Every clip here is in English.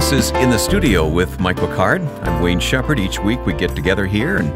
This is In the Studio with Michael Card. I'm Wayne Shepherd. Each week we get together here and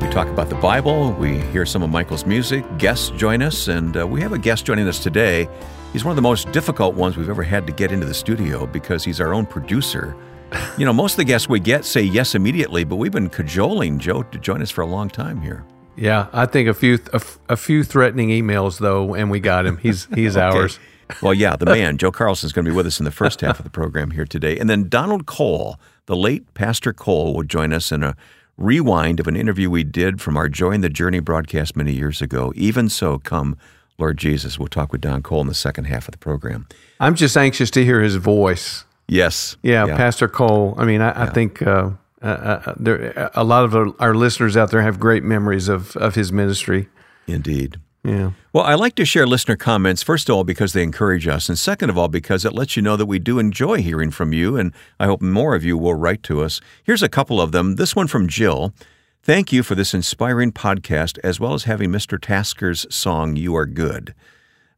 we talk about the Bible. We hear some of Michael's music. Guests join us, and uh, we have a guest joining us today. He's one of the most difficult ones we've ever had to get into the studio because he's our own producer. You know, most of the guests we get say yes immediately, but we've been cajoling Joe to join us for a long time here. Yeah, I think a few a, a few threatening emails though, and we got him. He's he's Okay. ours. Well, yeah, the man, Joe Carlson, is going to be with us in the first half of the program here today. And then Donald Cole, the late Pastor Cole, will join us in a rewind of an interview we did from our Joy in the Journey broadcast many years ago. Even so, come, Lord Jesus. We'll talk with Don Cole in the second half of the program. I'm just anxious to hear his voice. Yes. Yeah, Pastor Cole. I mean, I, I think uh, uh, uh, there a lot of our, our listeners out there have great memories of of his ministry. Indeed. Yeah. Well, I like to share listener comments, first of all, because they encourage us, and second of all, because it lets you know that we do enjoy hearing from you, and I hope more of you will write to us. Here's a couple of them. This one from Jill. Thank you for this inspiring podcast, as well as having Mr. Tasker's song, You Are Good.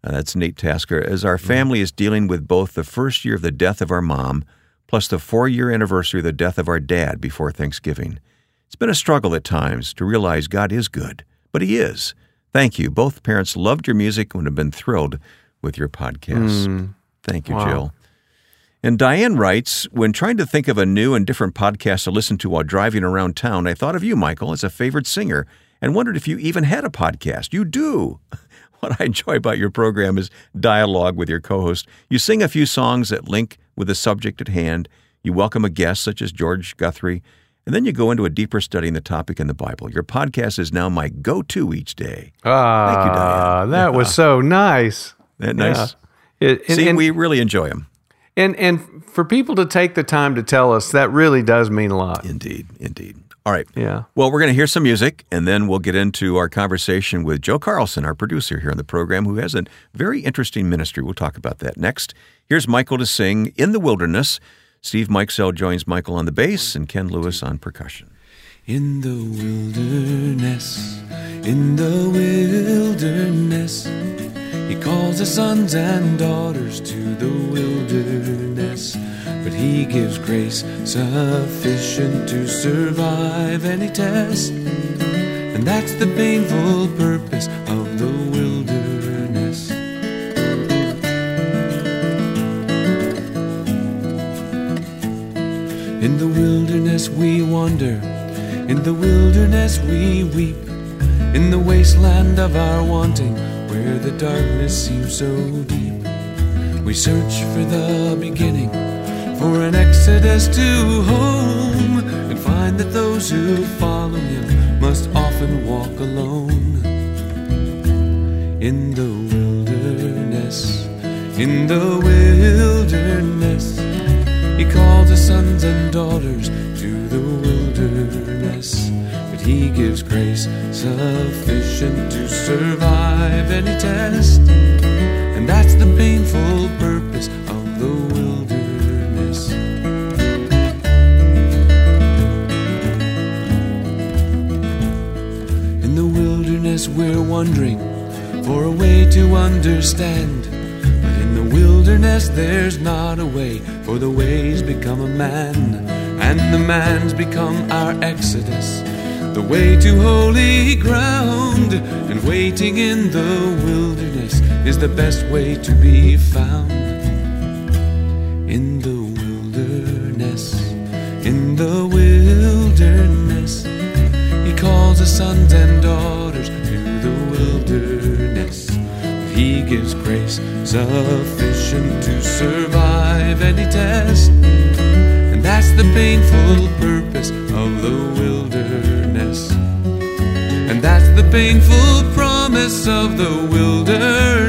Uh, that's Nate Tasker. As our family is dealing with both the first year of the death of our mom, plus the four year anniversary of the death of our dad before Thanksgiving. It's been a struggle at times to realize God is good, but He is. Thank you. Both parents loved your music and would have been thrilled with your podcast. Mm. Thank you, Wow. Jill. And Diane writes When trying to think of a new and different podcast to listen to while driving around town, I thought of you, Michael, as a favorite singer and wondered if you even had a podcast. You do. What I enjoy about your program is dialogue with your co host. You sing a few songs that link with the subject at hand. You welcome a guest, such as George Guthrie, and then you go into a deeper study in the topic in the Bible. Your podcast is now my go to each day. Ah, Thank you, Diane. that was so nice. That nice? Yeah. It, and, See, and, we really enjoy them. and and for people to take the time to tell us that really does mean a lot. Indeed, indeed. All right. Yeah. Well, we're going to hear some music, and then we'll get into our conversation with Joe Carlson, our producer here on the program, who has a very interesting ministry. We'll talk about that next. Here's Michael to sing In the Wilderness. Steve Mikesell joins Michael on the bass and Ken Lewis on percussion. In the wilderness, in the wilderness, he calls his sons and daughters to the wilderness. But he gives grace sufficient to survive any test. And that's the painful purpose of the In the wilderness we wander, in the wilderness we weep, in the wasteland of our wanting, where the darkness seems so deep. We search for the beginning, for an exodus to home, and find that those who follow him must often walk alone. In the wilderness, in the wilderness. Sons and daughters to the wilderness. But he gives grace sufficient to survive any test. And that's the painful purpose of the wilderness. In the wilderness, we're wondering for a way to understand. Wilderness, there's not a way, for the ways become a man, and the man's become our exodus. The way to holy ground, and waiting in the wilderness is the best way to be found. In the wilderness, in the wilderness, he calls his sons and daughters to the wilderness. He gives grace sufficient to survive any test. And that's the painful purpose of the wilderness. And that's the painful promise of the wilderness.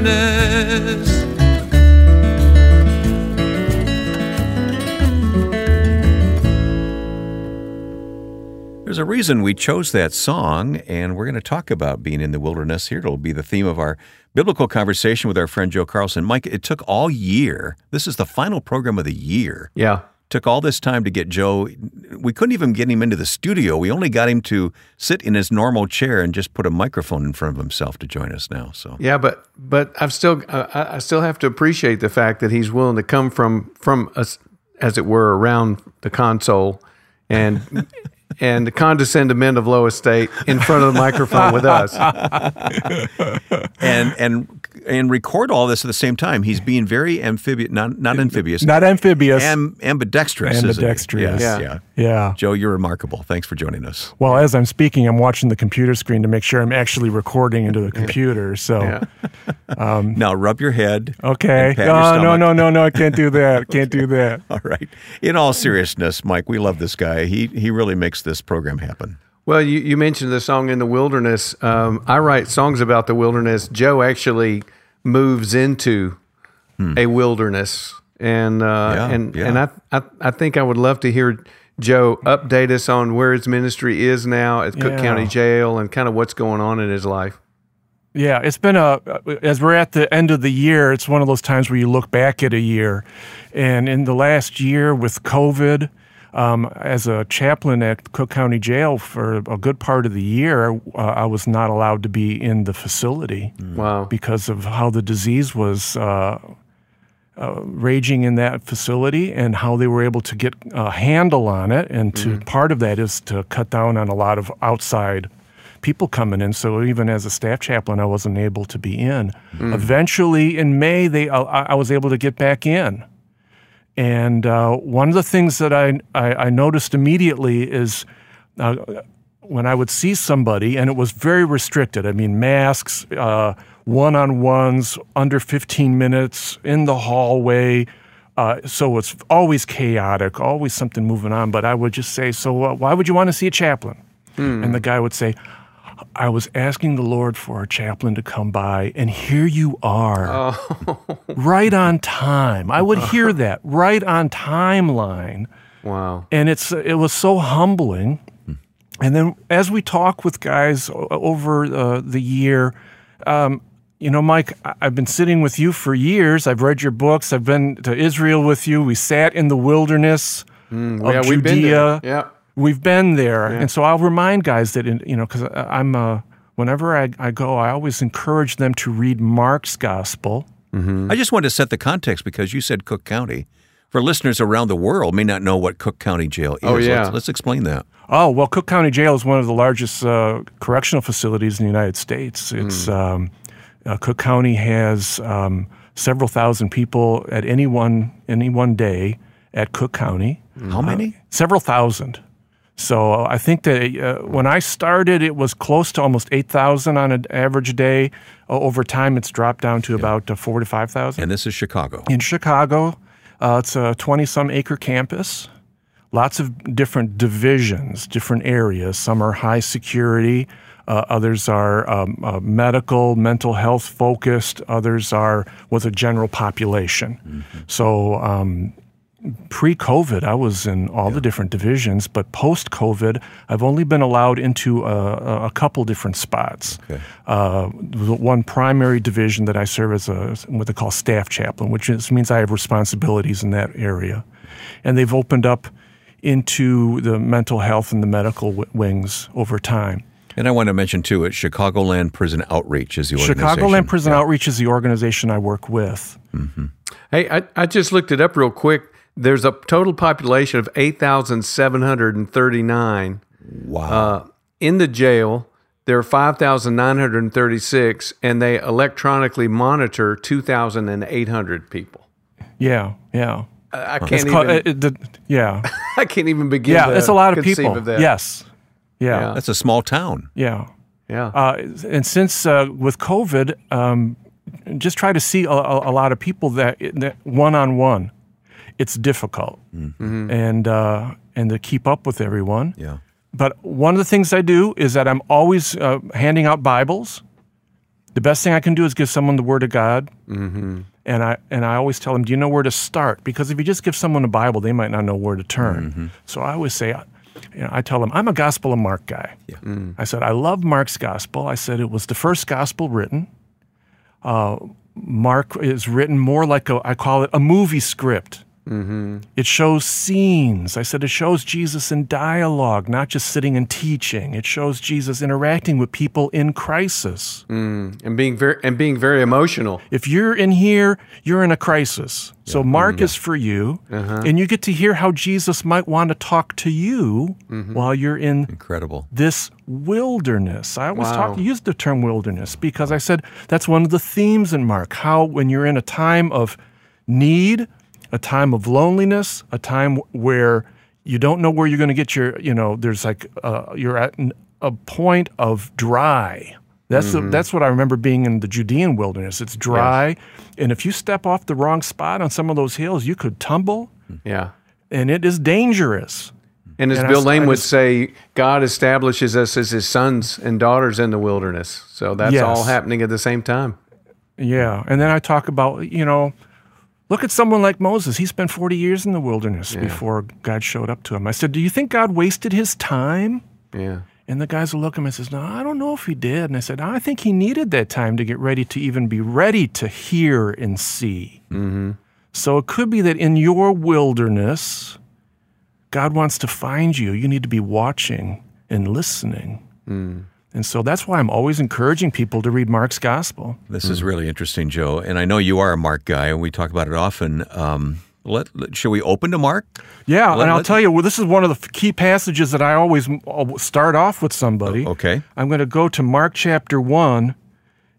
There's a reason we chose that song, and we're going to talk about being in the wilderness here. It'll be the theme of our biblical conversation with our friend Joe Carlson. Mike, it took all year. This is the final program of the year. Yeah. Took all this time to get Joe. We couldn't even get him into the studio. We only got him to sit in his normal chair and just put a microphone in front of himself to join us now. So Yeah, but but I've still I, I still have to appreciate the fact that he's willing to come from from us as it were around the console and and condescend to men of low estate in front of the microphone with us. and and and record all this at the same time. He's being very amphibious, not not amphibious, Not amphibious. am, ambidextrous. isn't he? Ambidextrous. Yes, Yeah. yeah. yeah. Joe, you're remarkable. Thanks for joining us. Well, as I'm speaking, I'm watching the computer screen to make sure I'm actually recording into the computer. So, Yeah. Um, now rub your head. okay. and pat your Oh, no, no, no, no. I can't do that. Can't do that. All right. In all seriousness, Mike, we love this guy. He he really makes this program happen. Well, you, you mentioned the song in the wilderness. Um, I write songs about the wilderness. Joe actually moves into a wilderness, and uh, Yeah, and yeah. and I, I I think I would love to hear Joe update us on where his ministry is now at Cook Yeah. County Jail and kind of what's going on in his life. Yeah, it's been a as we're at the end of the year, it's one of those times where you look back at a year, and in the last year with COVID, um, as a chaplain at Cook County Jail for a good part of the year, uh, I was not allowed to be in the facility Wow. because of how the disease was. Uh, uh, raging in that facility and how they were able to get a handle on it. And to part of that is to cut down on a lot of outside people coming in. So even as a staff chaplain, I wasn't able to be in. Eventually, in May, they I, I was able to get back in. And uh, one of the things that I, I, I noticed immediately is uh, when I would see somebody, and it was very restricted. I mean, masks, uh, one-on-ones, under 15 minutes in the hallway. Uh, so it's always chaotic, always something moving on. But I would just say, "So uh, why would you want to see a chaplain?" And the guy would say, "I was asking the Lord for a chaplain to come by, and here you are, right on time." I would hear that right on timeline Wow. and it's it was so humbling. And then as we talk with guys over uh, the year, um, you know, Mike, I've been sitting with you for years. I've read your books. I've been to Israel with you. We sat in the wilderness of Judea. yeah, Judea. We've been there. Yeah. We've been there, and so I'll remind guys that in, you know because I'm uh, whenever I, I go, I always encourage them to read Mark's gospel. I just wanted to set the context because you said Cook County. For listeners around the world may not know what Cook County Jail is. Oh, yeah. Let's, let's explain that. Oh well, Cook County Jail is one of the largest uh, correctional facilities in the United States. It's um, uh, Cook County has um, several thousand people at any one any one day at Cook County. How many? Several thousand. So uh, I think that uh, when I started, it was close to almost eight thousand on an average day. Uh, over time, it's dropped down to about uh, four to five thousand and this is Chicago. in Chicago. Uh, it's a 20 some acre campus, lots of different divisions, different areas. Some are high security, uh, others are um, uh, medical, mental health focused, others are with a general population. So, um, Pre COVID, I was in all the different divisions, but post COVID, I've only been allowed into a, a couple different spots. Okay. Uh, the one primary division that I serve as a what they call staff chaplain, which is, means I have responsibilities in that area, and they've opened up into the mental health and the medical w- wings over time. And I want to mention too, it's Chicagoland Prison Outreach is the organization. Chicagoland Prison Outreach is the organization I work with. Hey, I, I just looked it up real quick. There's a total population of 8,739 Wow. uh, in the jail. There are 5,936, and they electronically monitor 2,800 people. Yeah, yeah. I, I can't called, even. uh, it- the- yeah, I can't even begin. yeah. to It's a lot of people. Of that. Yes, Yeah. yeah, That's a small town. yeah. yeah. Uh, and since uh, with COVID, um, just try to see a, a, a lot of people that one on one. It's difficult, and uh, and to keep up with everyone. Yeah. But one of the things I do is that I'm always uh, handing out Bibles. The best thing I can do is give someone the Word of God, mm-hmm. and I and I always tell them, "Do you know where to start?" Because if you just give someone a Bible, they might not know where to turn. So I always say, you know, I tell them I'm a Gospel of Mark guy. Yeah. I said I love Mark's Gospel. I said it was the first Gospel written. Uh, Mark is written more like a I call it a movie script. Mm-hmm. It shows scenes. I said it shows Jesus in dialogue, not just sitting and teaching. It shows Jesus interacting with people in crisis. Mm. and being very and being very emotional. If you're in here, you're in a crisis. So Mark is for you, uh-huh. and you get to hear how Jesus might want to talk to you mm-hmm. while you're in Incredible. this wilderness. I always Wow. talk use the term wilderness because I said that's one of the themes in Mark. How when you're in a time of need, a time of loneliness, a time where you don't know where you're going to get your, you know, there's like uh, you're at a point of dry. That's the, that's what I remember being in the Judean wilderness. It's dry, and if you step off the wrong spot on some of those hills, you could tumble, Yeah. and it is dangerous. And as And Bill s- Lane I would say, God establishes us as his sons and daughters in the wilderness. So that's Yes. all happening at the same time. Yeah. And then I talk about, you know, look at someone like Moses. He spent 40 years in the wilderness before God showed up to him. I said, Do you think God wasted his time? Yeah. And the guys will look at him and says, No, I don't know if he did. And I said, I think he needed that time to get ready to even be ready to hear and see. Mm-hmm. So it could be that in your wilderness, God wants to find you. You need to be watching and listening. And so that's why I'm always encouraging people to read Mark's gospel. This is really interesting, Joe. And I know you are a Mark guy, and we talk about it often. Um, let, let- should we open to Mark? Yeah, Let- and I'll let- tell you, well, this is one of the key passages that I always start off with somebody. Okay. I'm going to go to Mark chapter 1,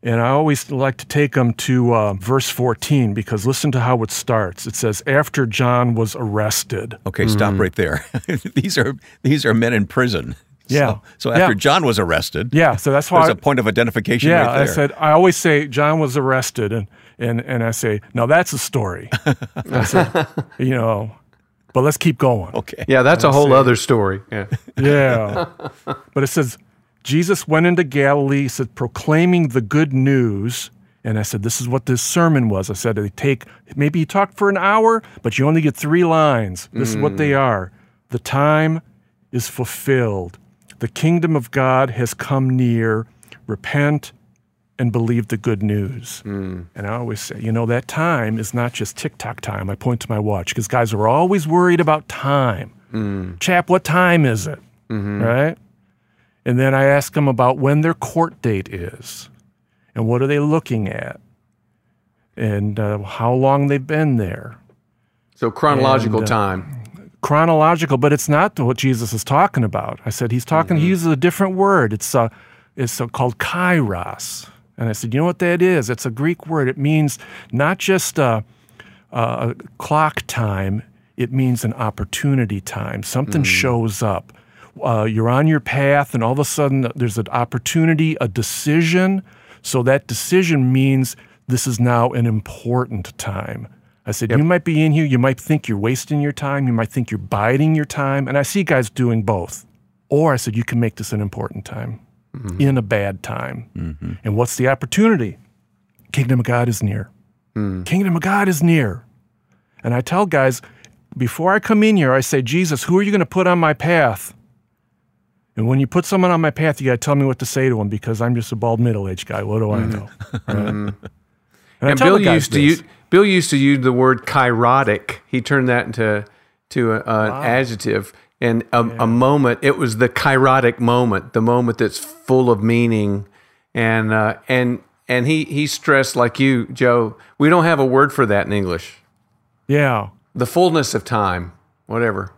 and I always like to take them to uh, verse 14 because listen to how it starts. It says, After John was arrested. Okay, stop Mm-hmm. right there. these are these are men in prison. Yeah. So, so after Yeah. John was arrested, Yeah, so that's why. there's a point of identification yeah, right there. I said, I always say John was arrested, and, and, and I say, now that's a story. I said, you know, but let's keep going. okay. Yeah, that's a whole other story. Yeah. Yeah. but it says, Jesus went into Galilee, he said, proclaiming the good news. And I said, this is what this sermon was. I said, they take, maybe you talk for an hour, but you only get three lines. This is what they mm. are. The time is fulfilled. The kingdom of God has come near. Repent and believe the good news. And I always say, you know, that time is not just tick tock time. I point to my watch because guys are always worried about time. Chap, what time is it? Right? And then I ask them about when their court date is and what are they looking at and uh, how long they've been there. So chronological And, uh, time. Chronological, but it's not what Jesus is talking about. I said he's talking. He uses a different word. It's uh, it's uh, called kairos. And I said, you know what that is? It's a Greek word. It means not just a, uh, clock time. It means an opportunity time. Something shows up. Uh, you're on your path, and all of a sudden there's an opportunity, a decision. So that decision means this is now an important time. I said, you might be in here, you might think you're wasting your time, you might think you're biding your time. And I see guys doing both. Or I said, you can make this an important time mm-hmm. in a bad time. Mm-hmm. And what's the opportunity? Kingdom of God is near. Mm. Kingdom of God is near. And I tell guys, before I come in here, I say, Jesus, who are you going to put on my path? And when you put someone on my path, you got to tell me what to say to them because I'm just a bald middle aged guy. What do I mm. know? Right? Mm-hmm. And, I And tell Bill guys used to use Bill used to use the word kairotic. He turned that into to a, an adjective. And a, a moment, it was the kairotic moment, the moment that's full of meaning. And uh, and and he he stressed like you, Joe. We don't have a word for that in English. Yeah. The fullness of time, whatever.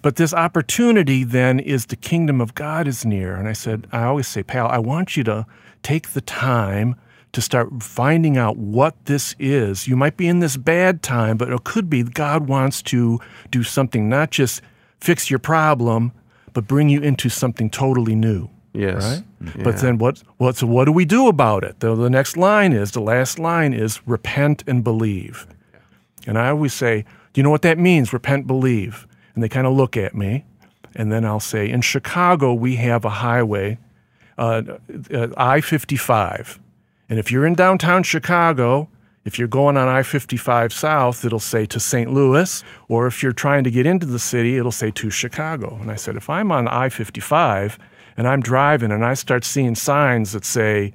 But this opportunity then is the kingdom of God is near. And I said, I always say, pal, I want you to take the time to start finding out what this is. You might be in this bad time, but it could be God wants to do something, not just fix your problem, but bring you into something totally new. Yes. Right? But then what, what, so what do we do about it? The, the next line is, the last line is repent and believe. And I always say, do you know what that means? Repent, believe. And they kind of look at me. And then I'll say, in Chicago, we have a highway, uh, uh, I 55. And if you're in downtown Chicago, If you're going on I 55 South, it'll say to St. Louis, or if you're trying to get into the city, it'll say to Chicago. And I said, if I'm on I 55 and I'm driving and I start seeing signs that say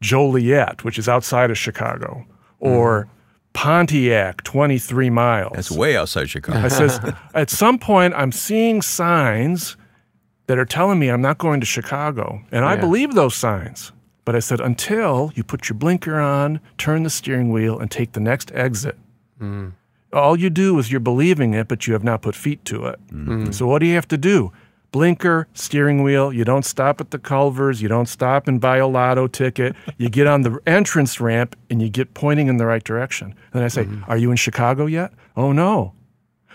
Joliet, which is outside of Chicago, or mm-hmm. Pontiac, 23 miles. That's way outside Chicago. I says, at some point, I'm seeing signs that are telling me I'm not going to Chicago. And I believe those signs. But I said, until you put your blinker on, turn the steering wheel, and take the next exit. Hmm. All you do is you're believing it, but you have not put feet to it. Hmm. Hmm. So what do you have to do? Blinker, steering wheel. You don't stop at the Culver's. You don't stop and buy a lotto ticket. You get on the entrance ramp and you get pointing in the right direction. And I say, "Are you in Chicago yet?" "Oh no."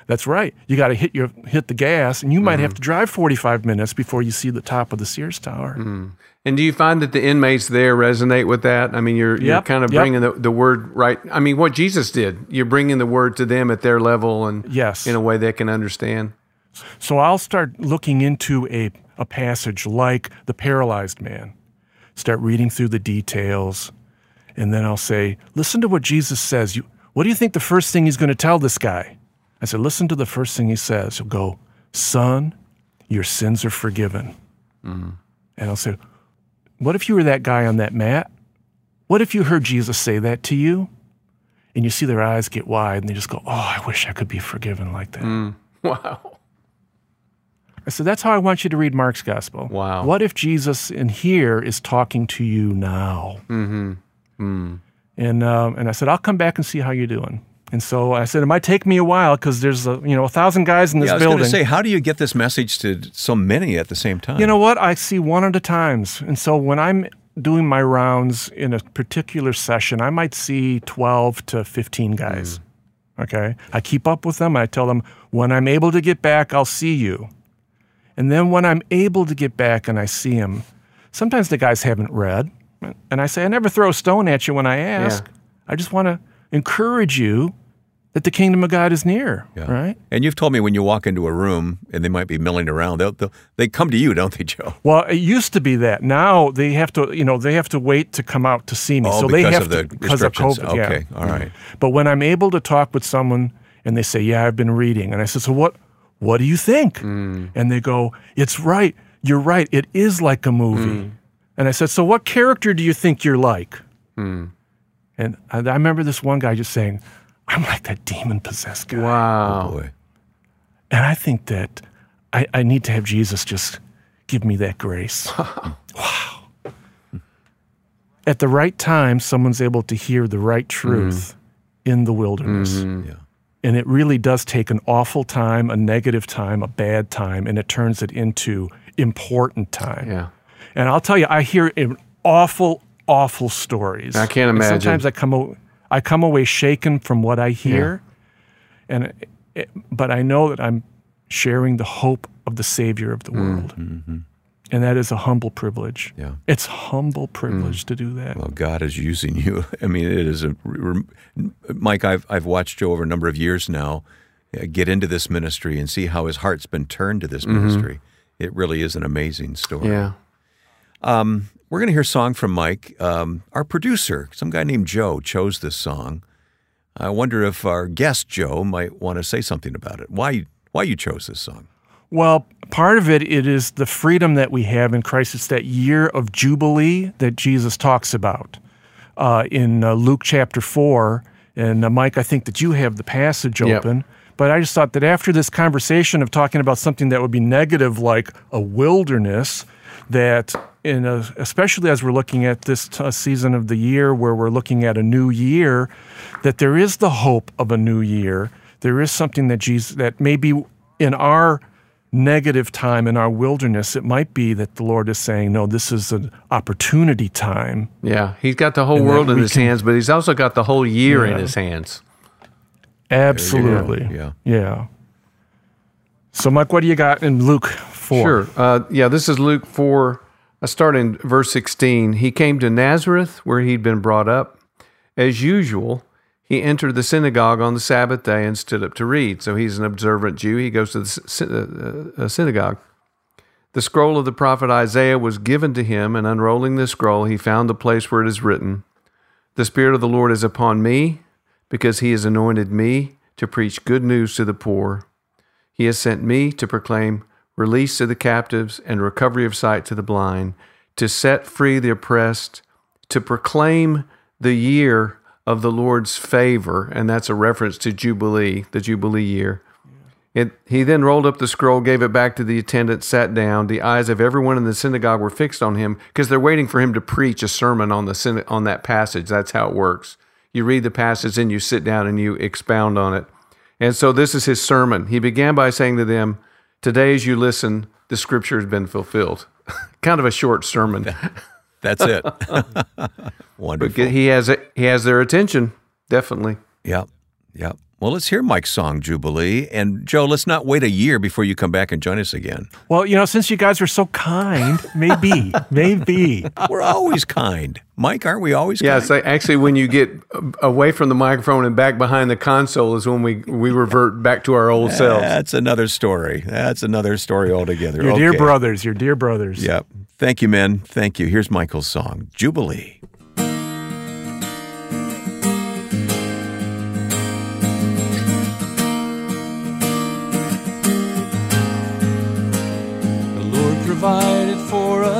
That's right. You got to hit your hit the gas, and you might have mm-hmm. to drive 45 minutes before you see the top of the Sears Tower. Mm. And do you find that the inmates there resonate with that? I mean, you're, you're kind of yep. bringing the, the word right. I mean, what Jesus did, you're bringing the word to them at their level and Yes. in a way they can understand. So I'll start looking into a, a passage like the paralyzed man, start reading through the details, and then I'll say, Listen to what Jesus says. You, what do you think the first thing he's going to tell this guy? I said, Listen to the first thing he says. He'll go, Son, your sins are forgiven. And I'll say, What if you were that guy on that mat? What if you heard Jesus say that to you? And you see their eyes get wide and they just go, Oh, I wish I could be forgiven like that. Wow. I said, that's how I want you to read Mark's gospel. Wow. What if Jesus in here is talking to you now? Mm-hmm. And um, and I said, I'll come back and see how you're doing. And so I said, it might take me a while because there's a, you know a thousand guys in this Yeah, I was going building. to say, how do you get this message to so many at the same time? You know what? I see one at a times. And so when I'm doing my rounds in a particular session, I might see 12 to 15 guys. Mm. Okay. I keep up with them. I tell them, when I'm able to get back, I'll see you. And then when I'm able to get back and I see them, sometimes the guys haven't read. And I say, I never throw a stone at you when I ask. I just want to encourage you that the kingdom of God is near. Yeah. Right. And you've told me when you walk into a room and they might be milling around, they'll, they'll, they come to you, don't they, Joe? Well, it used to be that. Now they have to, you know, they have to wait to come out to see me. Oh, so they have of to the because of. COVID. yeah. Okay, all right. But when I'm able to talk with someone and they say, "Yeah, I've been reading," and I said, "So what? What do you think?" Mm. And they go, "It's right. You're right. It is like a movie." Mm. And I said, "So what character do you think you're like?" Mm. And I, I remember this one guy just saying, "I'm like that demon possessed guy." Wow. Oh, boy. And I think that I, I need to have Jesus just give me that grace. wow. At the right time, someone's able to hear the right truth mm-hmm. in the wilderness. Mm-hmm. Yeah. And it really does take an awful time, a negative time, a bad time, and it turns it into important time. Yeah. And I'll tell you, I hear awful, awful stories. I can't And imagine. sometimes I come, a- I come away shaken from what I hear, and it, it- but I know that I'm sharing the hope of the Savior of the mm-hmm. world, and that is a humble privilege. Yeah. It's humble privilege mm. to do that. Well, God is using you. I mean, it is a. Mike, I've I've watched Joe over a number of years now uh, get into this ministry and see how his heart's been turned to this mm-hmm. ministry. It really is an amazing story. Yeah. Um, We're going to hear a song from Mike. Um, our producer, some guy named Joe, chose this song. I wonder if our guest Joe might want to say something about it. Why why you chose this song? Well, part of it, it is the freedom that we have in Christ. It's that year of Jubilee that Jesus talks about uh, in uh, Luke chapter 4. And uh, Mike, I think that you have the passage Yep. open. But I just thought that after this conversation of talking about something that would be negative, like a wilderness, that in a, especially as we're looking at this t- uh, season of the year where we're looking at a new year, that there is the hope of a new year. There is something that Jesus that maybe in our negative time in our wilderness, it might be that the Lord is saying, "No, this is an opportunity time." Yeah. He's got the whole world in his can- hands, but he's also got the whole year in his hands. Absolutely, Yeah. yeah. So, Mike, what do you got in Luke four? Sure. Uh, yeah, this is Luke 4. I start in verse 16. He came to Nazareth, where he'd been brought up. As usual, he entered the synagogue on the Sabbath day and stood up to read. So he's an observant Jew. He goes to the uh, uh, synagogue. The scroll of the prophet Isaiah was given to him, and unrolling the scroll, he found the place where it is written The Spirit of the Lord is upon me, because he has anointed me to preach good news to the poor. He has sent me to proclaim release to the captives and recovery of sight to the blind, to set free the oppressed, to proclaim the year of the Lord's favor. And that's a reference to Jubilee, the Jubilee year. It, he then rolled up the scroll, gave it back to the attendant, sat down. The eyes of everyone in the synagogue were fixed on him because they're waiting for him to preach a sermon on the on that passage. That's how it works. You read the passage, and you sit down and you expound on it. And so this is his sermon. He began by saying to them, Today, as you listen, the scripture has been fulfilled. kind of a short sermon. That's it. Wonderful. But he has he has their attention, definitely. Yep. Yep. Well, let's hear Mike's song, Jubilee. And Joe, let's not wait a year before you come back and join us again. Well, you know, since you guys are so kind, maybe, maybe. We're always kind. Mike, aren't we always yeah, kind? so actually, when you get away from the microphone and back behind the console is when we, we revert back to our old selves. That's another story. That's another story altogether. Your okay. dear brothers, your dear brothers. Yep. Thank you, men. Thank you. Here's Michael's song, Jubilee.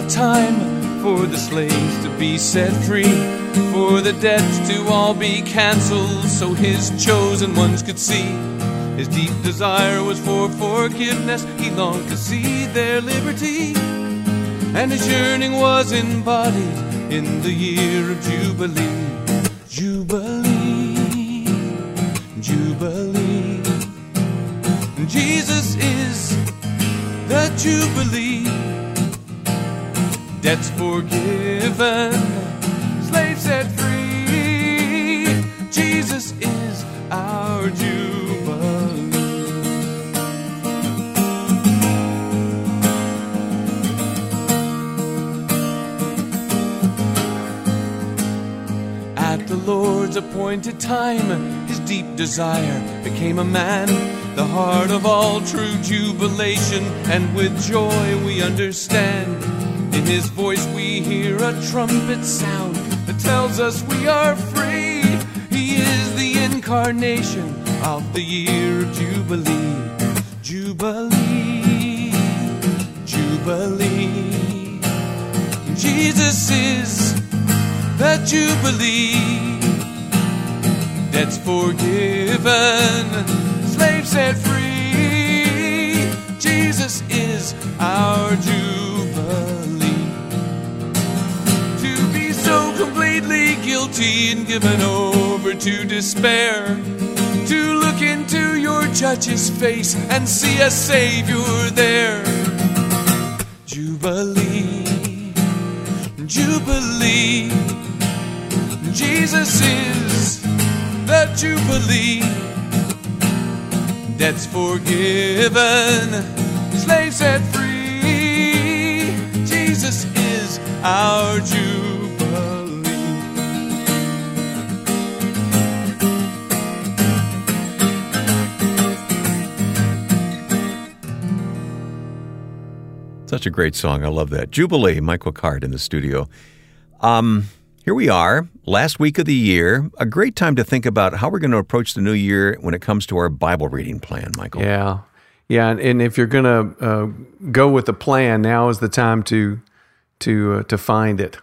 Time for the slaves to be set free, for the debts to all be canceled, so his chosen ones could see. His deep desire was for forgiveness, he longed to see their liberty, and his yearning was embodied in the year of Jubilee. Jubilee, Jubilee. Jesus is the Jubilee. Debts forgiven, slaves set free. Jesus is our Jubilee. At the Lord's appointed time, his deep desire became a man the heart of all true jubilation, and with joy we understand. In his voice we hear a trumpet sound that tells us we are free. He is the incarnation of the year of Jubilee. Jubilee, Jubilee. Jesus is the Jubilee. Debts forgiven slaves set free. Jesus is our Jubilee. Guilty and given over to despair. To look into your judge's face and see a Savior there. Jubilee, Jubilee. Jesus is the Jubilee debts forgiven, slaves set free. Jesus is our Jubilee. Such a great song. I love that. Jubilee, Michael Card in the studio. Um, here we are, last week of the year. A great time to think about how we're going to approach the new year when it comes to our Bible reading plan, Michael. Yeah. Yeah, and, if you're going to uh, go with a plan, now is the time to to uh, to find it.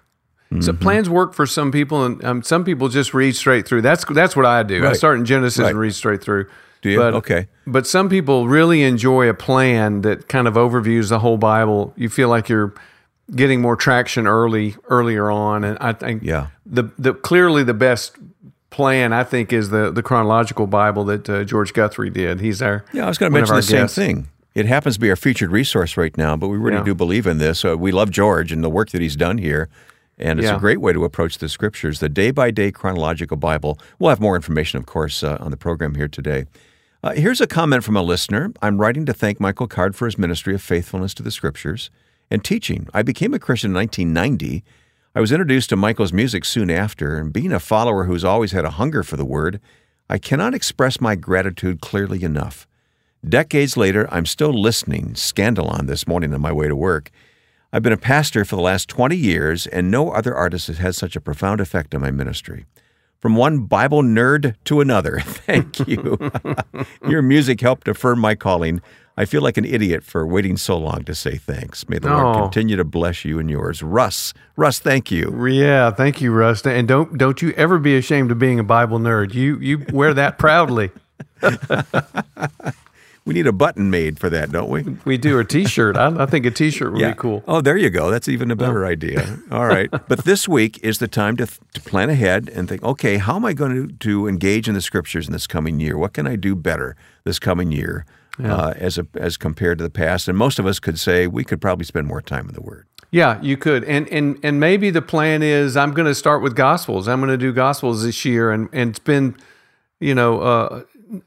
Mm-hmm. So plans work for some people, and um, some people just read straight through. That's that's what I do. Right. I start in Genesis right. and read straight through. Do you? But, okay. But some people really enjoy a plan that kind of overviews the whole Bible. You feel like you're getting more traction early earlier on, and I think yeah. the the clearly the best plan I think is the the chronological Bible that uh, George Guthrie did. He's our yeah. I was going to mention the same thing. It happens to be our featured resource right now, but we really yeah. do believe in this. Uh, we love George and the work that he's done here. And it's yeah. a great way to approach the scriptures, the day by day chronological Bible. We'll have more information, of course, uh, on the program here today. Uh, here's a comment from a listener. I'm writing to thank Michael Card for his ministry of faithfulness to the scriptures and teaching. I became a Christian in 1990. I was introduced to Michael's music soon after, and being a follower who's always had a hunger for the Word, I cannot express my gratitude clearly enough. Decades later, I'm still listening Scandalon this morning on my way to work. I've been a pastor for the last 20 years, and no other artist has had such a profound effect on my ministry. From one Bible nerd to another. Thank you. Your music helped affirm my calling. I feel like an idiot for waiting so long to say thanks. May the Lord Oh. continue to bless you and yours. Russ, Russ, thank you. Yeah, thank you, Russ. And don't don't you ever be ashamed of being a Bible nerd. You you wear that proudly. We need a button made for that, don't we? We do a T-shirt. I, I think a T-shirt would be cool. Oh, there you go. That's even a better idea. All right. But this week is the time to, to plan ahead and think, okay, how am I going to, to engage in the scriptures in this coming year? What can I do better this coming year uh, as, a, as compared to the past? And most of us could say we could probably spend more time in the Word. Yeah, you could, and and and maybe the plan is I'm going to start with Gospels. I'm going to do Gospels this year, and and spend, you know, uh,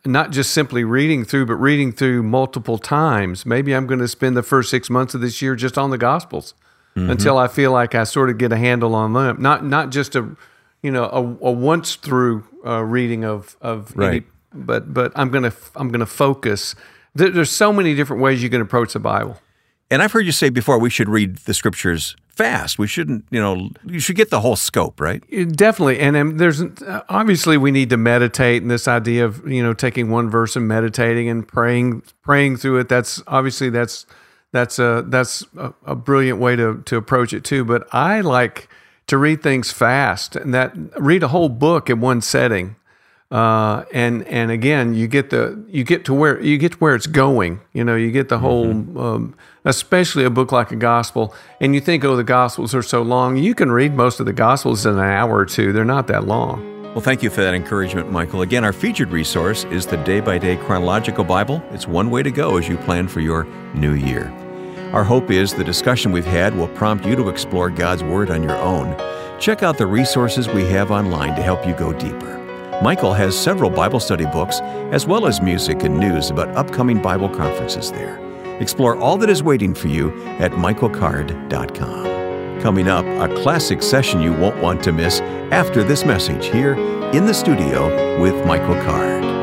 not just simply reading through, but reading through multiple times. Maybe I'm going to spend the first six months of this year just on the Gospels until I feel like I sort of get a handle on them. Not not just a, you know, a, a once through uh, reading of of any- Right. but but I'm gonna I'm gonna focus. There, there's so many different ways you can approach the Bible. And I've heard you say before we should read the scriptures fast. We shouldn't, you know, you should get the whole scope, right? Definitely, and um, there's uh, obviously we need to meditate, and this idea of you know taking one verse and meditating and praying, praying through it. That's obviously that's that's a that's a, a brilliant way to to approach it too. But I like to read things fast, and that read a whole book in one setting. Uh, and and again, you get the you get to where you get to where it's going. You know, you get the whole, um, especially a book like a gospel. And you think, oh, the gospels are so long. You can read most of the gospels in an hour or two. They're not that long. Well, thank you for that encouragement, Michael. Again, our featured resource is the Day by Day Chronological Bible. It's one way to go as you plan for your new year. Our hope is the discussion we've had will prompt you to explore God's Word on your own. Check out the resources we have online to help you go deeper. Michael has several Bible study books, as well as music and news about upcoming Bible conferences there. Explore all that is waiting for you at michaelcard.com. Coming up, a classic session you won't want to miss after this message here in the studio with Michael Card.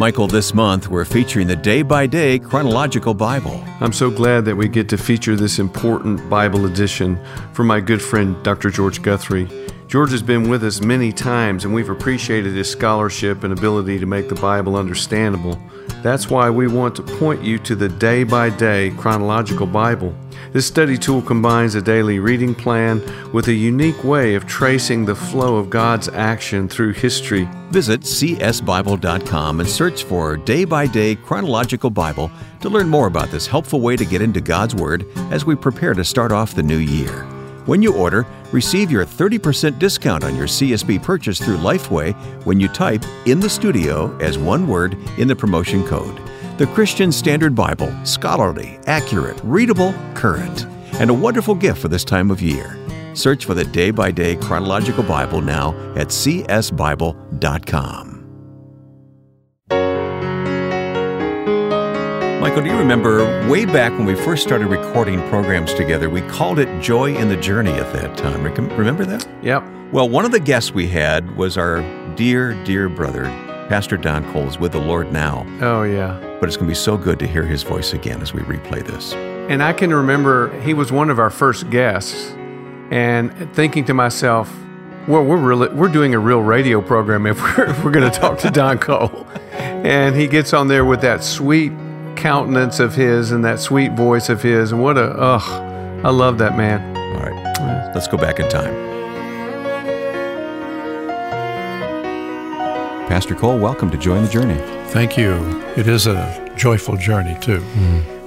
Michael, this month we're featuring the Day by Day Chronological Bible. I'm so glad that we get to feature this important Bible edition from my good friend Dr. George Guthrie. George has been with us many times, and we've appreciated his scholarship and ability to make the Bible understandable. That's why we want to point you to the Day by Day Chronological Bible. This study tool combines a daily reading plan with a unique way of tracing the flow of God's action through history Visit csbible.com and search for Day by Day Chronological Bible to learn more about this helpful way to get into God's Word as we prepare to start off the new year. When you order, receive your 30% discount on your CSB purchase through Lifeway when you type in the studio as one word in the promotion code. The Christian Standard Bible, scholarly, accurate, readable, current, and a wonderful gift for this time of year. Search for the Day by Day Chronological Bible now at csbible.com. Michael, do you remember way back when we first started recording programs together, we called it Joy in the Journey at that time? Remember that? Yep. Well, one of the guests we had was our dear, dear brother, Pastor Don Cole's, with the Lord now. Oh, yeah. But it's going to be so good to hear his voice again as we replay this. And I can remember he was one of our first guests, and thinking to myself, "Well, we're really we're doing a real radio program if we're if we're going to talk to Don Cole." And he gets on there with that sweet countenance of his and that sweet voice of his, and what a ugh, I love that man. All right, let's go back in time. Pastor Cole, welcome to Joy in the Journey. Thank you. It is a joyful journey, too.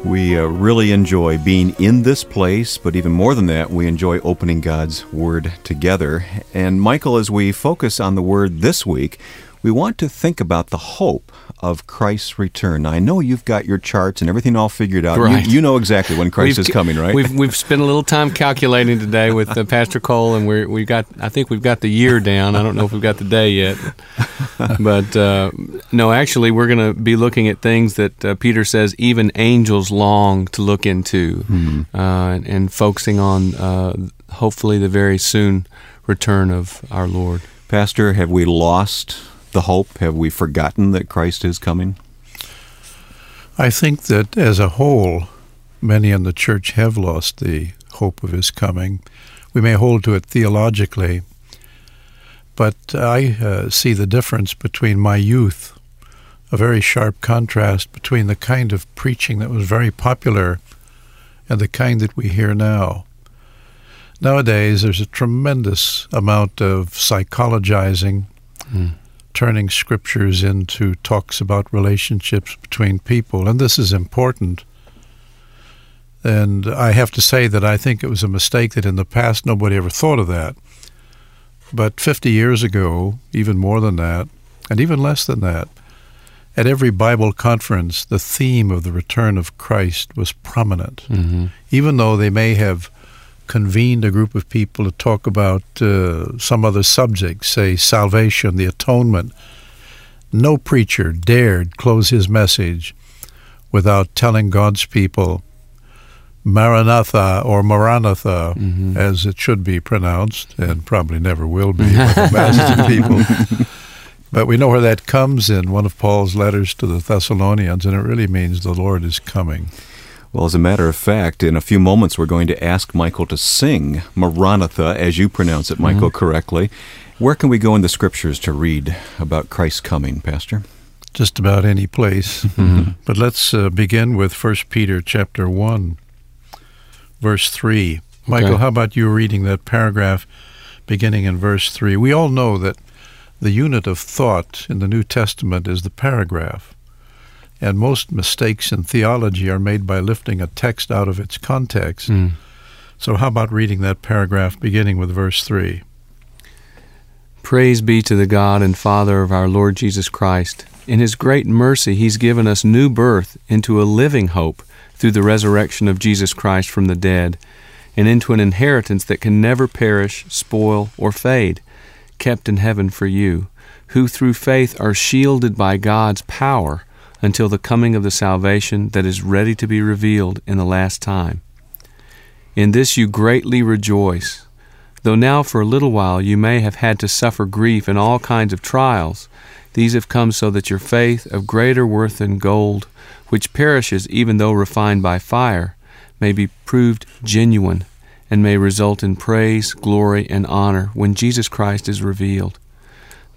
We uh, really enjoy being in this place, but even more than that, we enjoy opening God's Word together. And Michael, as we focus on the Word this week, we want to think about the hope of Christ's return. Now, I know you've got your charts and everything all figured out. You- Right. You, know exactly when Christ We've- is coming, right? We've we've spent a little time calculating today with uh, Pastor Cole, and we got I think we've got the year down. I don't know if we've got the day yet, but uh, no, actually, we're going to be looking at things that uh, Peter says even angels long to look into, uh, and, and focusing on uh, hopefully the very soon return of our Lord. Pastor, have we lost the hope? Have we forgotten that Christ is coming? I think that as a whole, many in the church have lost the hope of his coming. We may hold to it theologically, but I uh, see the difference between my youth, a very sharp contrast between the kind of preaching that was very popular and the kind that we hear now. Nowadays, there's a tremendous amount of psychologizing, turning scriptures into talks about relationships between people, and this is important. And I have to say that I think it was a mistake that in the past nobody ever thought of that. But 50 years ago, even more than that, and even less than that, at every Bible conference, the theme of the return of Christ was prominent. Mm-hmm. Even though they may have convened a group of people to talk about uh, some other subject, say salvation, the atonement, no preacher dared close his message without telling God's people, Maranatha or Maranatha, as it should be pronounced, and probably never will be by the masses of people. But we know where that comes in one of Paul's letters to the Thessalonians, and it really means the Lord is coming. Well, as a matter of fact, in a few moments, we're going to ask Michael to sing Maranatha, as you pronounce it, Michael, correctly. Where can we go in the scriptures to read about Christ's coming, Pastor? Just about any place. But let's uh, begin with 1 Peter chapter 1, verse 3. Michael, Okay. how about you reading that paragraph beginning in verse 3? We all know that the unit of thought in the New Testament is the paragraph. And most mistakes in theology are made by lifting a text out of its context. Hmm. So, how about reading that paragraph beginning with verse 3? Praise be to the God and Father of our Lord Jesus Christ. In His great mercy, He's given us new birth into a living hope through the resurrection of Jesus Christ from the dead, and into an inheritance that can never perish, spoil, or fade, kept in heaven for you, who through faith are shielded by God's power until the coming of the salvation that is ready to be revealed in the last time. In this you greatly rejoice Though now for a little while you may have had to suffer grief in all kinds of trials, these have come so that your faith, of greater worth than gold, which perishes even though refined by fire, may be proved genuine, and may result in praise, glory, and honor when Jesus Christ is revealed.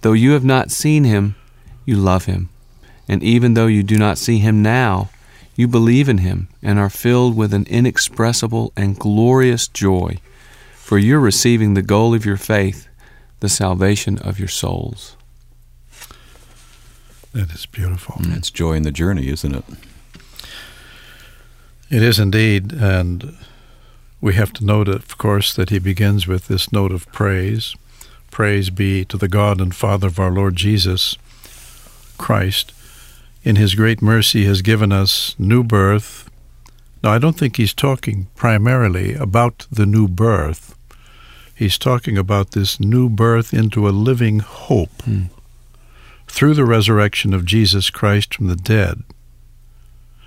Though you have not seen him, you love him. And even though you do not see him now, you believe in him and are filled with an inexpressible and glorious joy for you're receiving the goal of your faith, the salvation of your souls. That is beautiful. It's joy in the journey, isn't it? It is indeed, and we have to note, of course, that he begins with this note of praise. Praise be to the God and Father of our Lord Jesus Christ. In his great mercy has given us new birth. Now, I don't think he's talking primarily about the new birth. He's talking about this new birth into a living hope hmm. through the resurrection of Jesus Christ from the dead.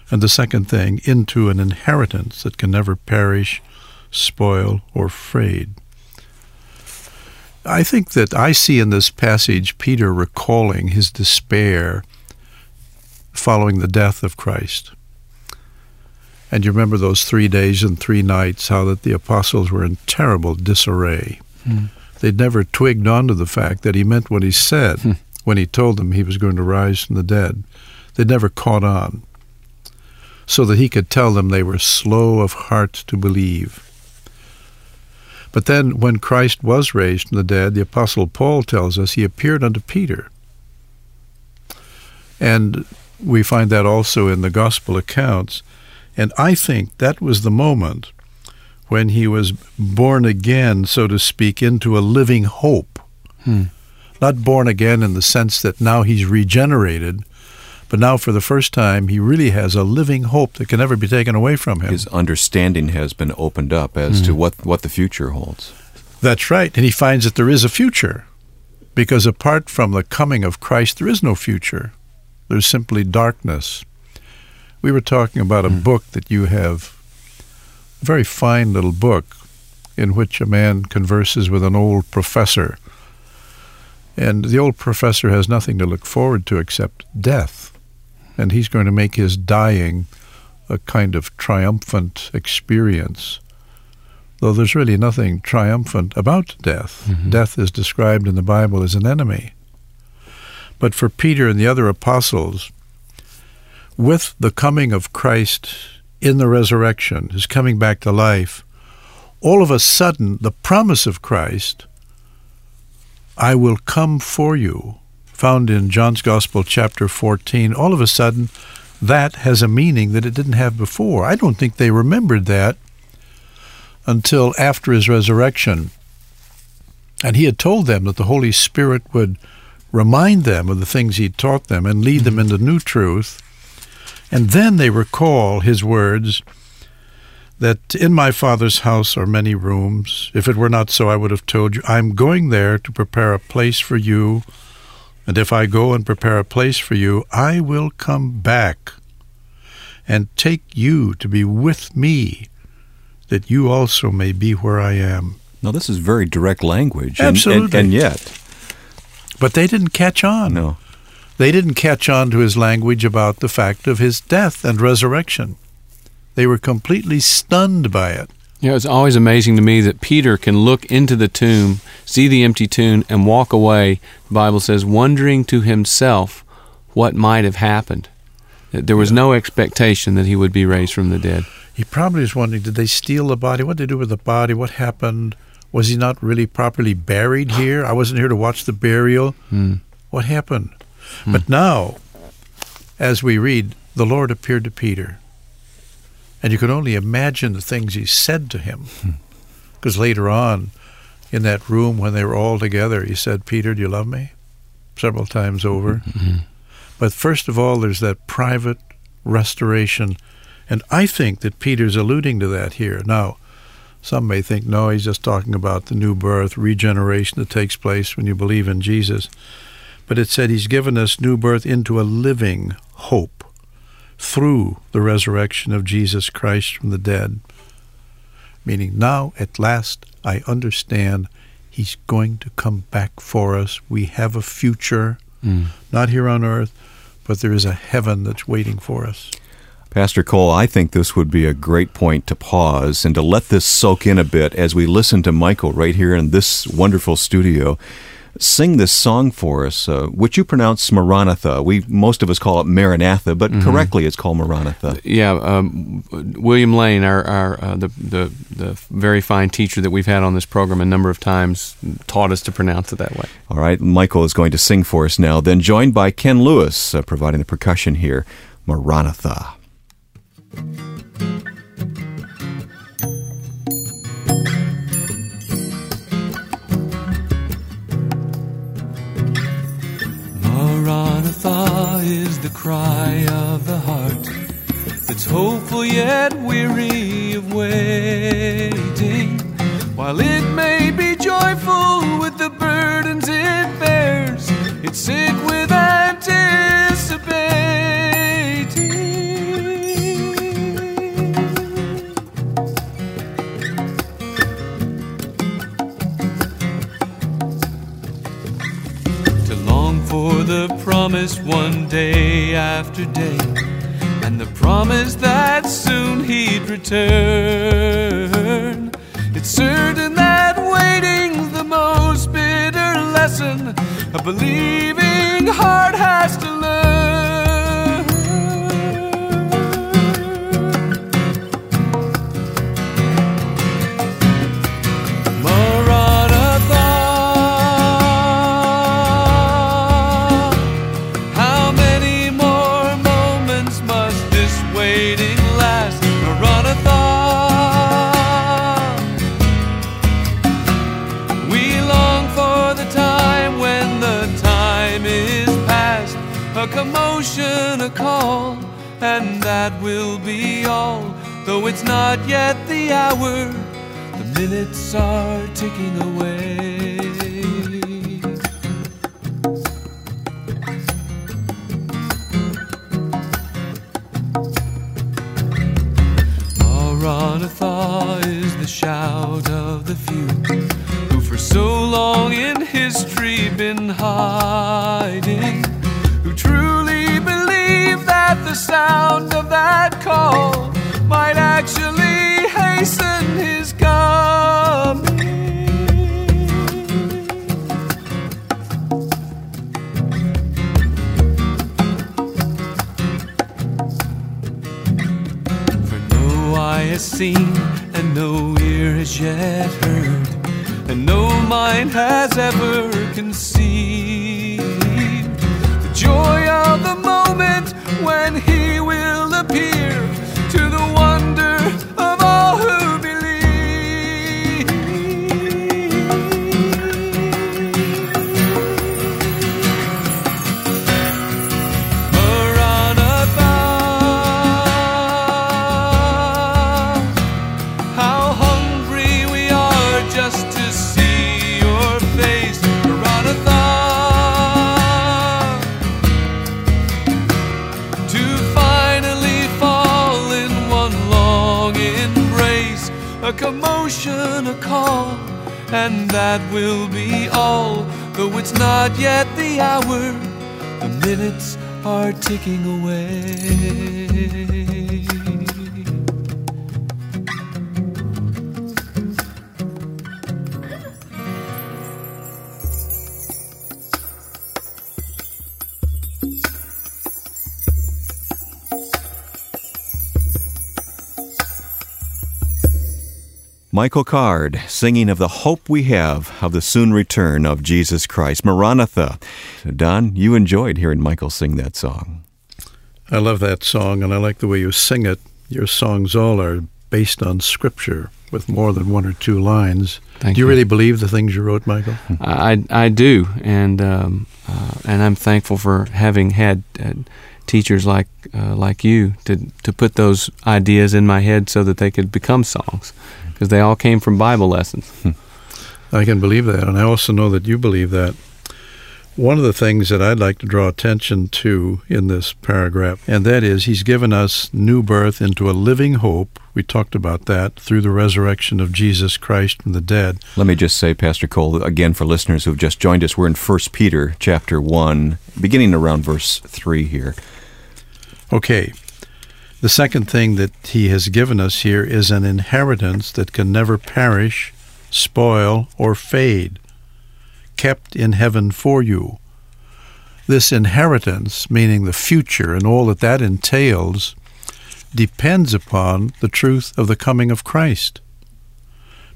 And the second thing, into an inheritance that can never perish, spoil, or fade. I think that I see in this passage Peter recalling his despair following the death of Christ. And you remember those three days and three nights, how that the apostles were in terrible disarray. Hmm. They'd never twigged onto the fact that he meant what he said hmm. when he told them he was going to rise from the dead. They'd never caught on so that he could tell them they were slow of heart to believe. But then, when Christ was raised from the dead, the Apostle Paul tells us he appeared unto Peter. And we find that also in the Gospel accounts. And I think that was the moment when he was born again, so to speak, into a living hope. Hmm. Not born again in the sense that now he's regenerated, but now for the first time he really has a living hope that can never be taken away from him. His understanding has been opened up as to hmm. what, what the future holds. That's right. And he finds that there is a future. Because apart from the coming of Christ, there is no future. There's simply darkness. We were talking about a book that you have, a very fine little book, in which a man converses with an old professor. And the old professor has nothing to look forward to except death. And he's going to make his dying a kind of triumphant experience, though there's really nothing triumphant about death. Mhm. Death is described in the Bible as an enemy. But for Peter and the other apostles, with the coming of Christ in the resurrection, his coming back to life, all of a sudden the promise of Christ, I will come for you, found in John's Gospel, chapter 14, all of a sudden that has a meaning that it didn't have before. I don't think they remembered that until after his resurrection. And he had told them that the Holy Spirit would remind them of the things he'd taught them and lead them mm-hmm. into new truth. And then they recall his words that in my Father's house are many rooms. If it were not so, I would have told you, I'm going there to prepare a place for you. And if I go and prepare a place for you, I will come back and take you to be with me, that you also may be where I am. Now, this is very direct language. and- and- Absolutely. And, yet, But they didn't catch on. no. They didn't catch on to his language about the fact of his death and resurrection. They were completely stunned by it. You know, it's always amazing to me that Peter can look into the tomb, see the empty tomb, and walk away, the Bible says, wondering to himself what might have happened. That There was no expectation that he would be raised from the dead. He probably was wondering, did they steal the body? What did they do with the body? What happened? Was he not really properly buried here? I wasn't here to watch the burial. Hmm. What happened? Hmm. But now, as we read, the Lord appeared to Peter. And you can only imagine the things he said to him. Hmm. Because later on, in that room when they were all together, he said, Peter, do you love me? Several times over. Hmm. But first of all, there's that private restoration. And I think that Peter's alluding to that here. Now, some may think, no, he's just talking about the new birth, regeneration that takes place when you believe in Jesus. But it said he's given us new birth into a living hope through the resurrection of Jesus Christ from the dead. Meaning, now at last I understand he's going to come back for us. We have a future, mm. not here on earth, but there is a heaven that's waiting for us. Pastor Cole, I think this would be a great point to pause and to let this soak in a bit as we listen to Michael right here in this wonderful studio sing this song for us, uh, which you pronounce Maranatha. We most of us call it Maranatha, but correctly it's called Maranatha. Yeah, um, William Lane, our, our uh, the, the the very fine teacher that we've had on this program a number of times, taught us to pronounce it that way. All right, Michael is going to sing for us now, then joined by Ken Lewis uh, providing the percussion here. Maranatha. Maranatha is the cry of the heart that's hopeful yet weary of waiting. While it may be joyful with the burdens it bears, it's sick with the promise one day after day, and the promise that soon he'd return. It's certain that waiting's the most bitter lesson a believing heart has to learn. Call, and that will be all. Though it's not yet the hour, the minutes are ticking away. Maranatha is the shout of the few who for so long in history been hiding, the sound of that call might actually hasten his coming. For no eye has seen, and no ear has yet heard, and no mind has ever conceived joy of the moment when He will appear and that will be all. Though it's not yet the hour, the minutes are ticking away. Michael Card singing of the hope we have of the soon return of Jesus Christ. Maranatha. Don, you enjoyed hearing Michael sing that song. I love that song, and I like the way you sing it. Your songs all are based on Scripture with more than one or two lines. Thank do you, you. really believe the things you wrote, Michael? I, I do, and um, uh, and I'm thankful for having had uh, teachers like uh, like you to to put those ideas in my head so that they could become songs, because they all came from Bible lessons. Hmm. I can believe that, and I also know that you believe that. One of the things that I'd like to draw attention to in this paragraph, and that is he's given us new birth into a living hope. We talked about that through the resurrection of Jesus Christ from the dead. Let me just say, Pastor Cole, again for listeners who've just joined us, we're in 1 Peter chapter 1, beginning around verse 3 here. Okay. The second thing that he has given us here is an inheritance that can never perish, spoil, or fade, kept in heaven for you. This inheritance, meaning the future and all that that entails, depends upon the truth of the coming of Christ.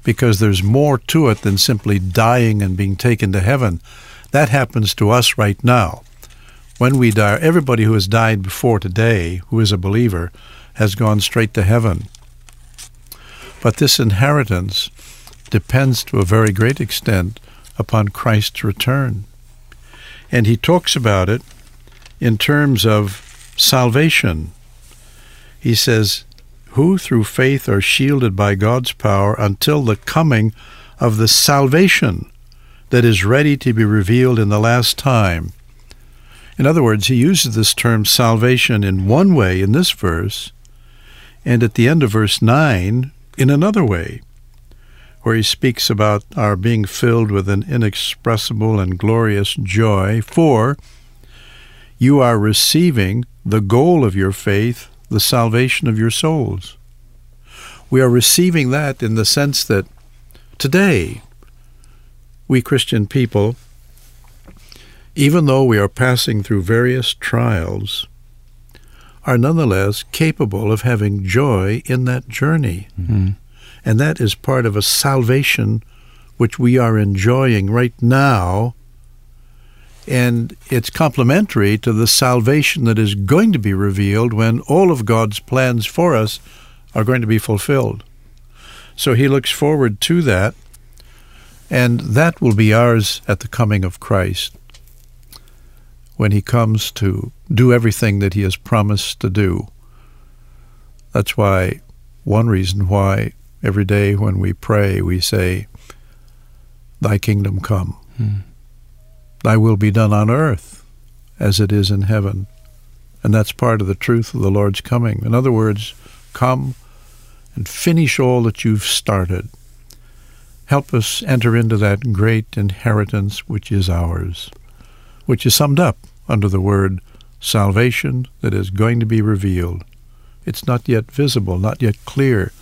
Because there's more to it than simply dying and being taken to heaven. That happens to us right now when we die, everybody who has died before today, who is a believer, has gone straight to heaven. But this inheritance depends to a very great extent upon Christ's return. And he talks about it in terms of salvation. He says, Who through faith are shielded by God's power until the coming of the salvation that is ready to be revealed in the last time. In other words, he uses this term salvation in one way in this verse, and at the end of verse 9 in another way, where he speaks about our being filled with an inexpressible and glorious joy, for you are receiving the goal of your faith, the salvation of your souls. We are receiving that in the sense that today, we Christian people, even though we are passing through various trials, are nonetheless capable of having joy in that journey. Hmm. And that is part of a salvation which we are enjoying right now. And it's complementary to the salvation that is going to be revealed when all of God's plans for us are going to be fulfilled. So he looks forward to that, and that will be ours at the coming of Christ when he comes to do everything that he has promised to do. That's why, one reason why every day when we pray, we say, Thy kingdom come, hmm. Thy will be done on earth as it is in heaven. And that's part of the truth of the Lord's coming. In other words, come and finish all that you've started. Help us enter into that great inheritance which is ours which is summed up under the word salvation that is going to be revealed It's not yet visible, not yet clear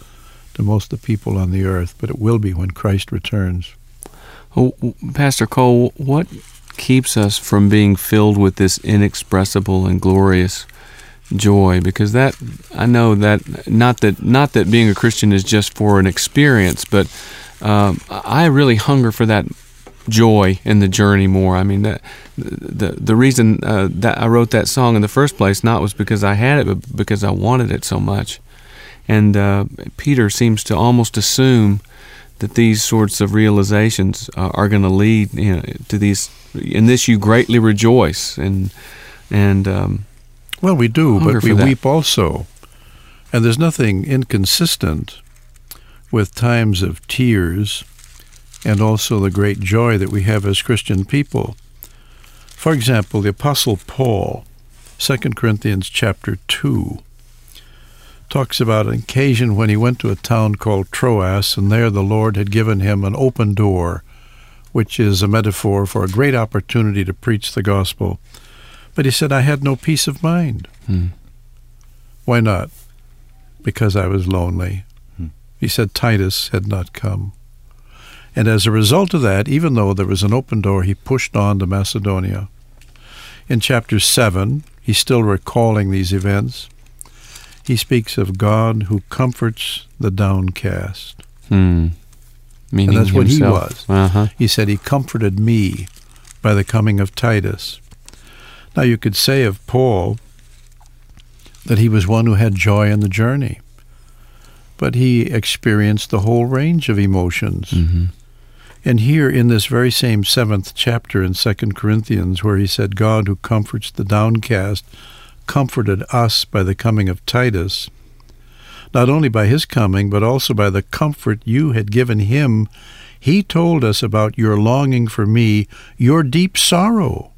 to most of the people on the earth, but it will be when Christ returns. Oh, Pastor Cole, what keeps us from being filled with this inexpressible and glorious joy? Because that I know that not that not that being a Christian is just for an experience, but um, I really hunger for that joy in the journey more. I mean that the the reason uh, that I wrote that song in the first place not was because I had it, but because I wanted it so much. And uh, Peter seems to almost assume that these sorts of realizations uh, are going to lead you know, to these. In this, you greatly rejoice, and and um, Well, we do, but we weep also. And there's nothing inconsistent with times of tears and also the great joy that we have as Christian people. For example, the Apostle Paul, 2 Corinthians chapter 2, talks about an occasion when he went to a town called Troas, and there the Lord had given him an open door, which is a metaphor for a great opportunity to preach the gospel. But he said, I had no peace of mind. Hmm. Why not? Because I was lonely. He said Titus had not come. And as a result of that, even though there was an open door, he pushed on to Macedonia. In chapter 7, he's still recalling these events. He speaks of God who comforts the downcast. hmm, meaning that's what he was. Uh-huh. He said, He comforted me by the coming of Titus. Now, you could say of Paul that he was one who had joy in the journey, but he experienced the whole range of emotions. hmm And here in this very same seventh chapter in Second Corinthians, where he said, God who comforts the downcast comforted us by the coming of Titus, not only by his coming, but also by the comfort you had given him, he told us about your longing for me, your deep sorrow,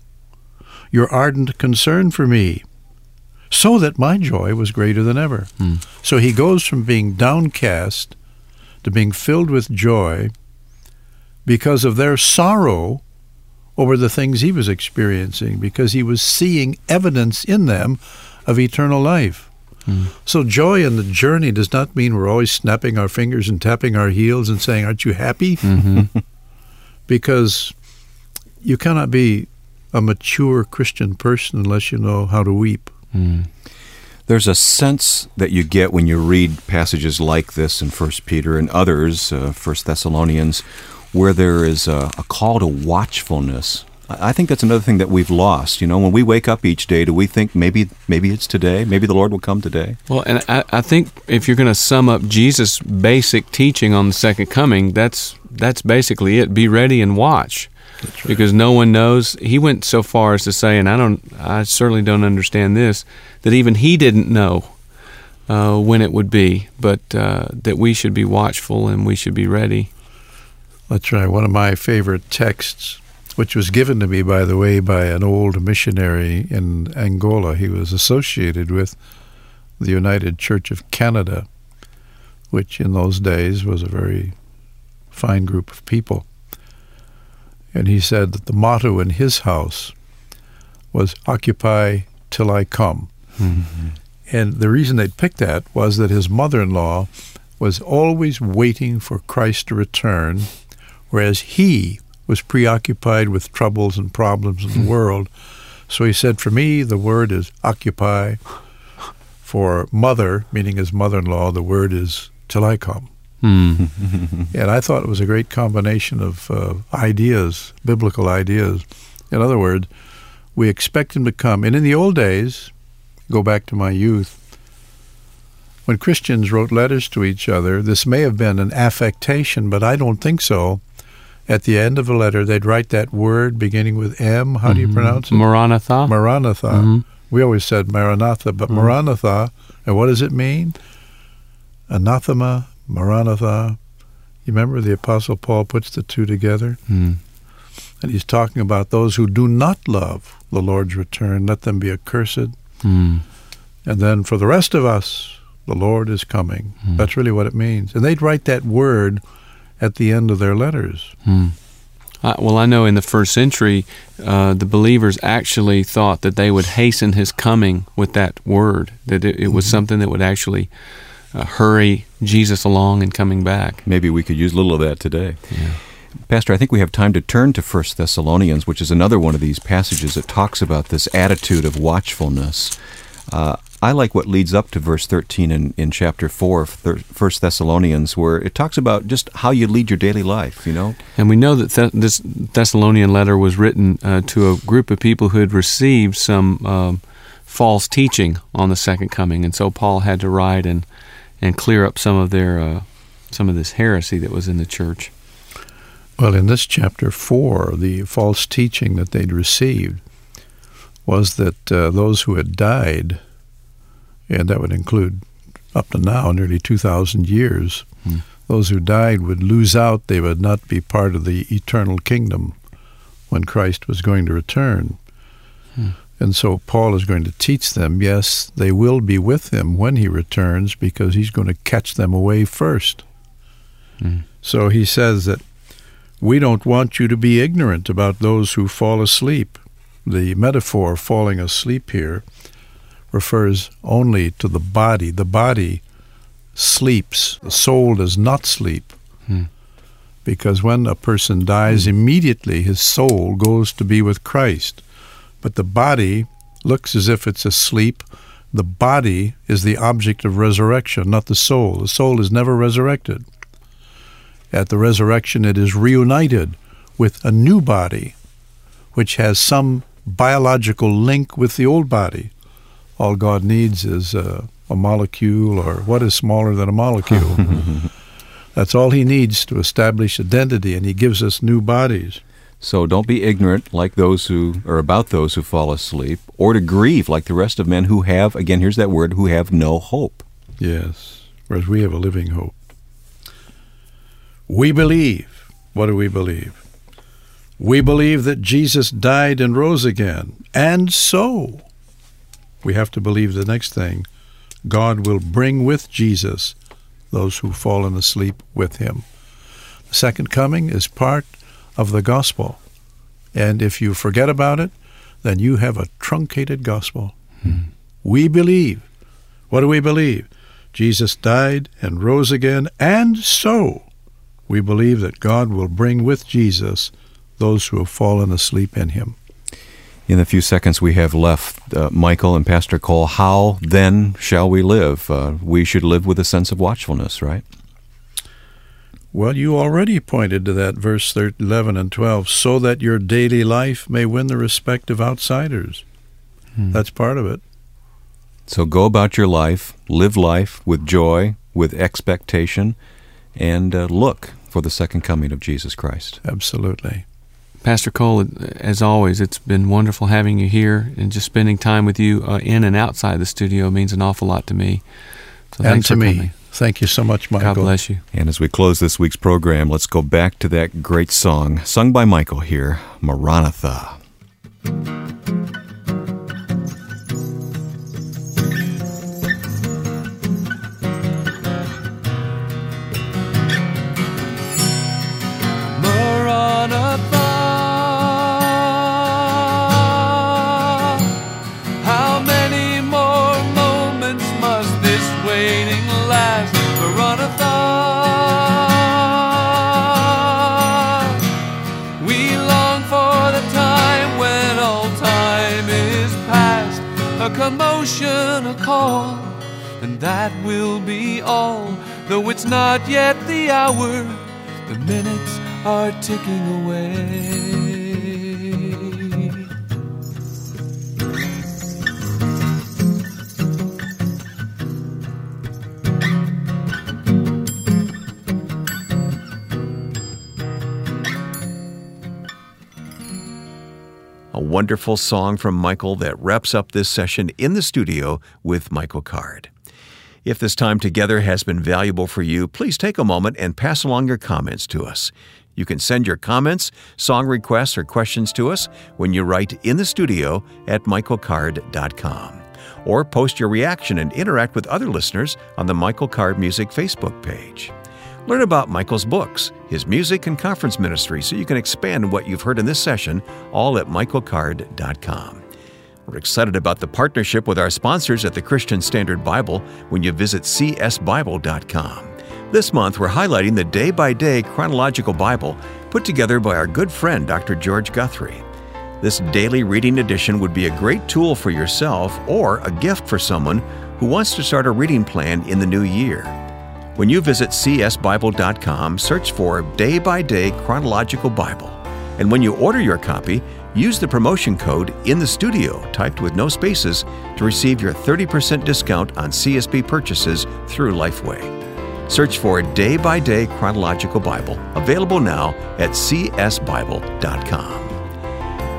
your ardent concern for me, so that my joy was greater than ever. Hmm. So he goes from being downcast to being filled with joy because of their sorrow over the things he was experiencing, because he was seeing evidence in them of eternal life. So joy in the journey does not mean we're always snapping our fingers and tapping our heels and saying, Aren't you happy? Mm-hmm. because you cannot be a mature Christian person unless you know how to weep. Mm. There's a sense that you get when you read passages like this in First Peter and others, uh, First Thessalonians, where there is a, a call to watchfulness. I think that's another thing that we've lost. You know, when we wake up each day, do we think maybe maybe it's today? Maybe the Lord will come today? Well, and I, I think if you're going to sum up Jesus' basic teaching on the second coming, that's that's basically it. Be ready and watch, because no one knows. He went so far as to say, and I don't, I certainly don't understand this, that even he didn't know uh, when it would be, but uh, that we should be watchful and we should be ready. That's right. One of my favorite texts, which was given to me, by the way, by an old missionary in Angola. He was associated with the United Church of Canada, which in those days was a very fine group of people. And he said that the motto in his house was Occupy Till I Come. Mm-hmm. And the reason they'd picked that was that his mother in law was always waiting for Christ to return, whereas he was preoccupied with troubles and problems in the world. So he said, For me, the word is occupy. For mother, meaning his mother in law, the word is till I come. Hmm. And I thought it was a great combination of uh, ideas, biblical ideas. In other words, we expect him to come. And in the old days, go back to my youth, when Christians wrote letters to each other, this may have been an affectation, but I don't think so. At the end of a letter, they'd write that word beginning with M. How do you pronounce it? Maranatha. Maranatha. Mhm. We always said Maranatha, but Maranatha, and what does it mean? Anathema, Maranatha. You remember the Apostle Paul puts the two together? Hmm. And he's talking about those who do not love the Lord's return. Let them be accursed. Hmm. And then for the rest of us, the Lord is coming. Hmm. That's really what it means. And they'd write that word at the end of their letters. Hmm. Uh, well, I know in the first century, uh, the believers actually thought that they would hasten his coming with that word, that it, it was something that would actually uh, hurry Jesus along and coming back. Maybe we could use a little of that today. Pastor, I think we have time to turn to 1 Thessalonians, which is another one of these passages that talks about this attitude of watchfulness. Uh, I like what leads up to verse 13 in, in chapter 4 of thir- 1 Thessalonians, where it talks about just how you lead your daily life, you know? And we know that th- this Thessalonian letter was written uh, to a group of people who had received some um, false teaching on the second coming, and so Paul had to write and and clear up some of their uh, some of this heresy that was in the church. Well, in this chapter 4, the false teaching that they'd received was that uh, those who had died, and that would include up to now nearly 2,000 years, Hmm. those who died would lose out. They would not be part of the eternal kingdom when Christ was going to return. And so Paul is going to teach them yes, they will be with him when he returns because he's going to catch them away first. So he says that we don't want you to be ignorant about those who fall asleep. The metaphor falling asleep here refers only to the body. The body sleeps, the soul does not sleep. Hmm. Because when a person dies, immediately his soul goes to be with Christ. But the body looks as if it's asleep. The body is the object of resurrection, not the soul. The soul is never resurrected. At the resurrection, it is reunited with a new body, which has some biological link with the old body. All God needs is uh, a molecule, or what is smaller than a molecule? That's all He needs to establish identity, and He gives us new bodies. So don't be ignorant like those who, are about those who fall asleep, or to grieve like the rest of men who have, again, here's that word, who have no hope. Yes, whereas we have a living hope. We believe. What do we believe? We believe that Jesus died and rose again. And so, we have to believe the next thing God will bring with Jesus those who've fallen asleep with him. The second coming is part of the gospel. And if you forget about it, then you have a truncated gospel. Hmm. We believe. What do we believe? Jesus died and rose again, and so we believe that God will bring with Jesus those who have fallen asleep in him. In the few seconds we have left, uh, Michael and Pastor Cole, how then shall we live? Uh, we should live with a sense of watchfulness, right? Well, you already pointed to that verse thir- 11 and 12, so that your daily life may win the respect of outsiders. That's part of it. So go about your life, live life with joy, with expectation, and uh, look for the second coming of Jesus Christ. Absolutely. Pastor Cole, as always, it's been wonderful having you here and just spending time with you uh, in and outside the studio means an awful lot to me. So and thanks to for me. coming. Thank you so much, Michael. God bless you. And as we close this week's program, let's go back to that great song sung by Michael here, Maranatha. Maranatha. That will be all. Though it's not yet the hour, the minutes are ticking away. A wonderful song from Michael that wraps up this session in the studio with Michael Card. If this time together has been valuable for you, please take a moment and pass along your comments to us. You can send your comments, song requests, or questions to us when you write in the studio at michaelcard.com. Or post your reaction and interact with other listeners on the Michael Card Music Facebook page. Learn about Michael's books, his music, and conference ministry so you can expand what you've heard in this session, all at michaelcard.com. We're excited about the partnership with our sponsors at the Christian Standard Bible when you visit csbible.com. This month, we're highlighting the day by day chronological Bible put together by our good friend Dr. George Guthrie. This daily reading edition would be a great tool for yourself or a gift for someone who wants to start a reading plan in the new year. When you visit csbible.com, search for Day by Day Chronological Bible. And when you order your copy, use the promotion code in the studio, typed with no spaces, to receive your 30% discount on CSB purchases through Lifeway. Search for Day by Day Chronological Bible, available now at csbible.com.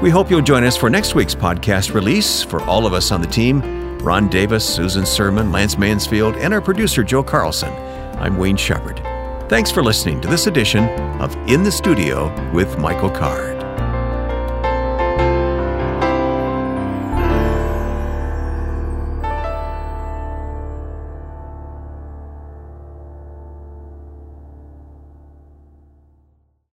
We hope you'll join us for next week's podcast release. For all of us on the team, Ron Davis, Susan Sermon, Lance Mansfield, and our producer, Joe Carlson, I'm Wayne Shepherd. Thanks for listening to this edition of In the Studio with Michael Card.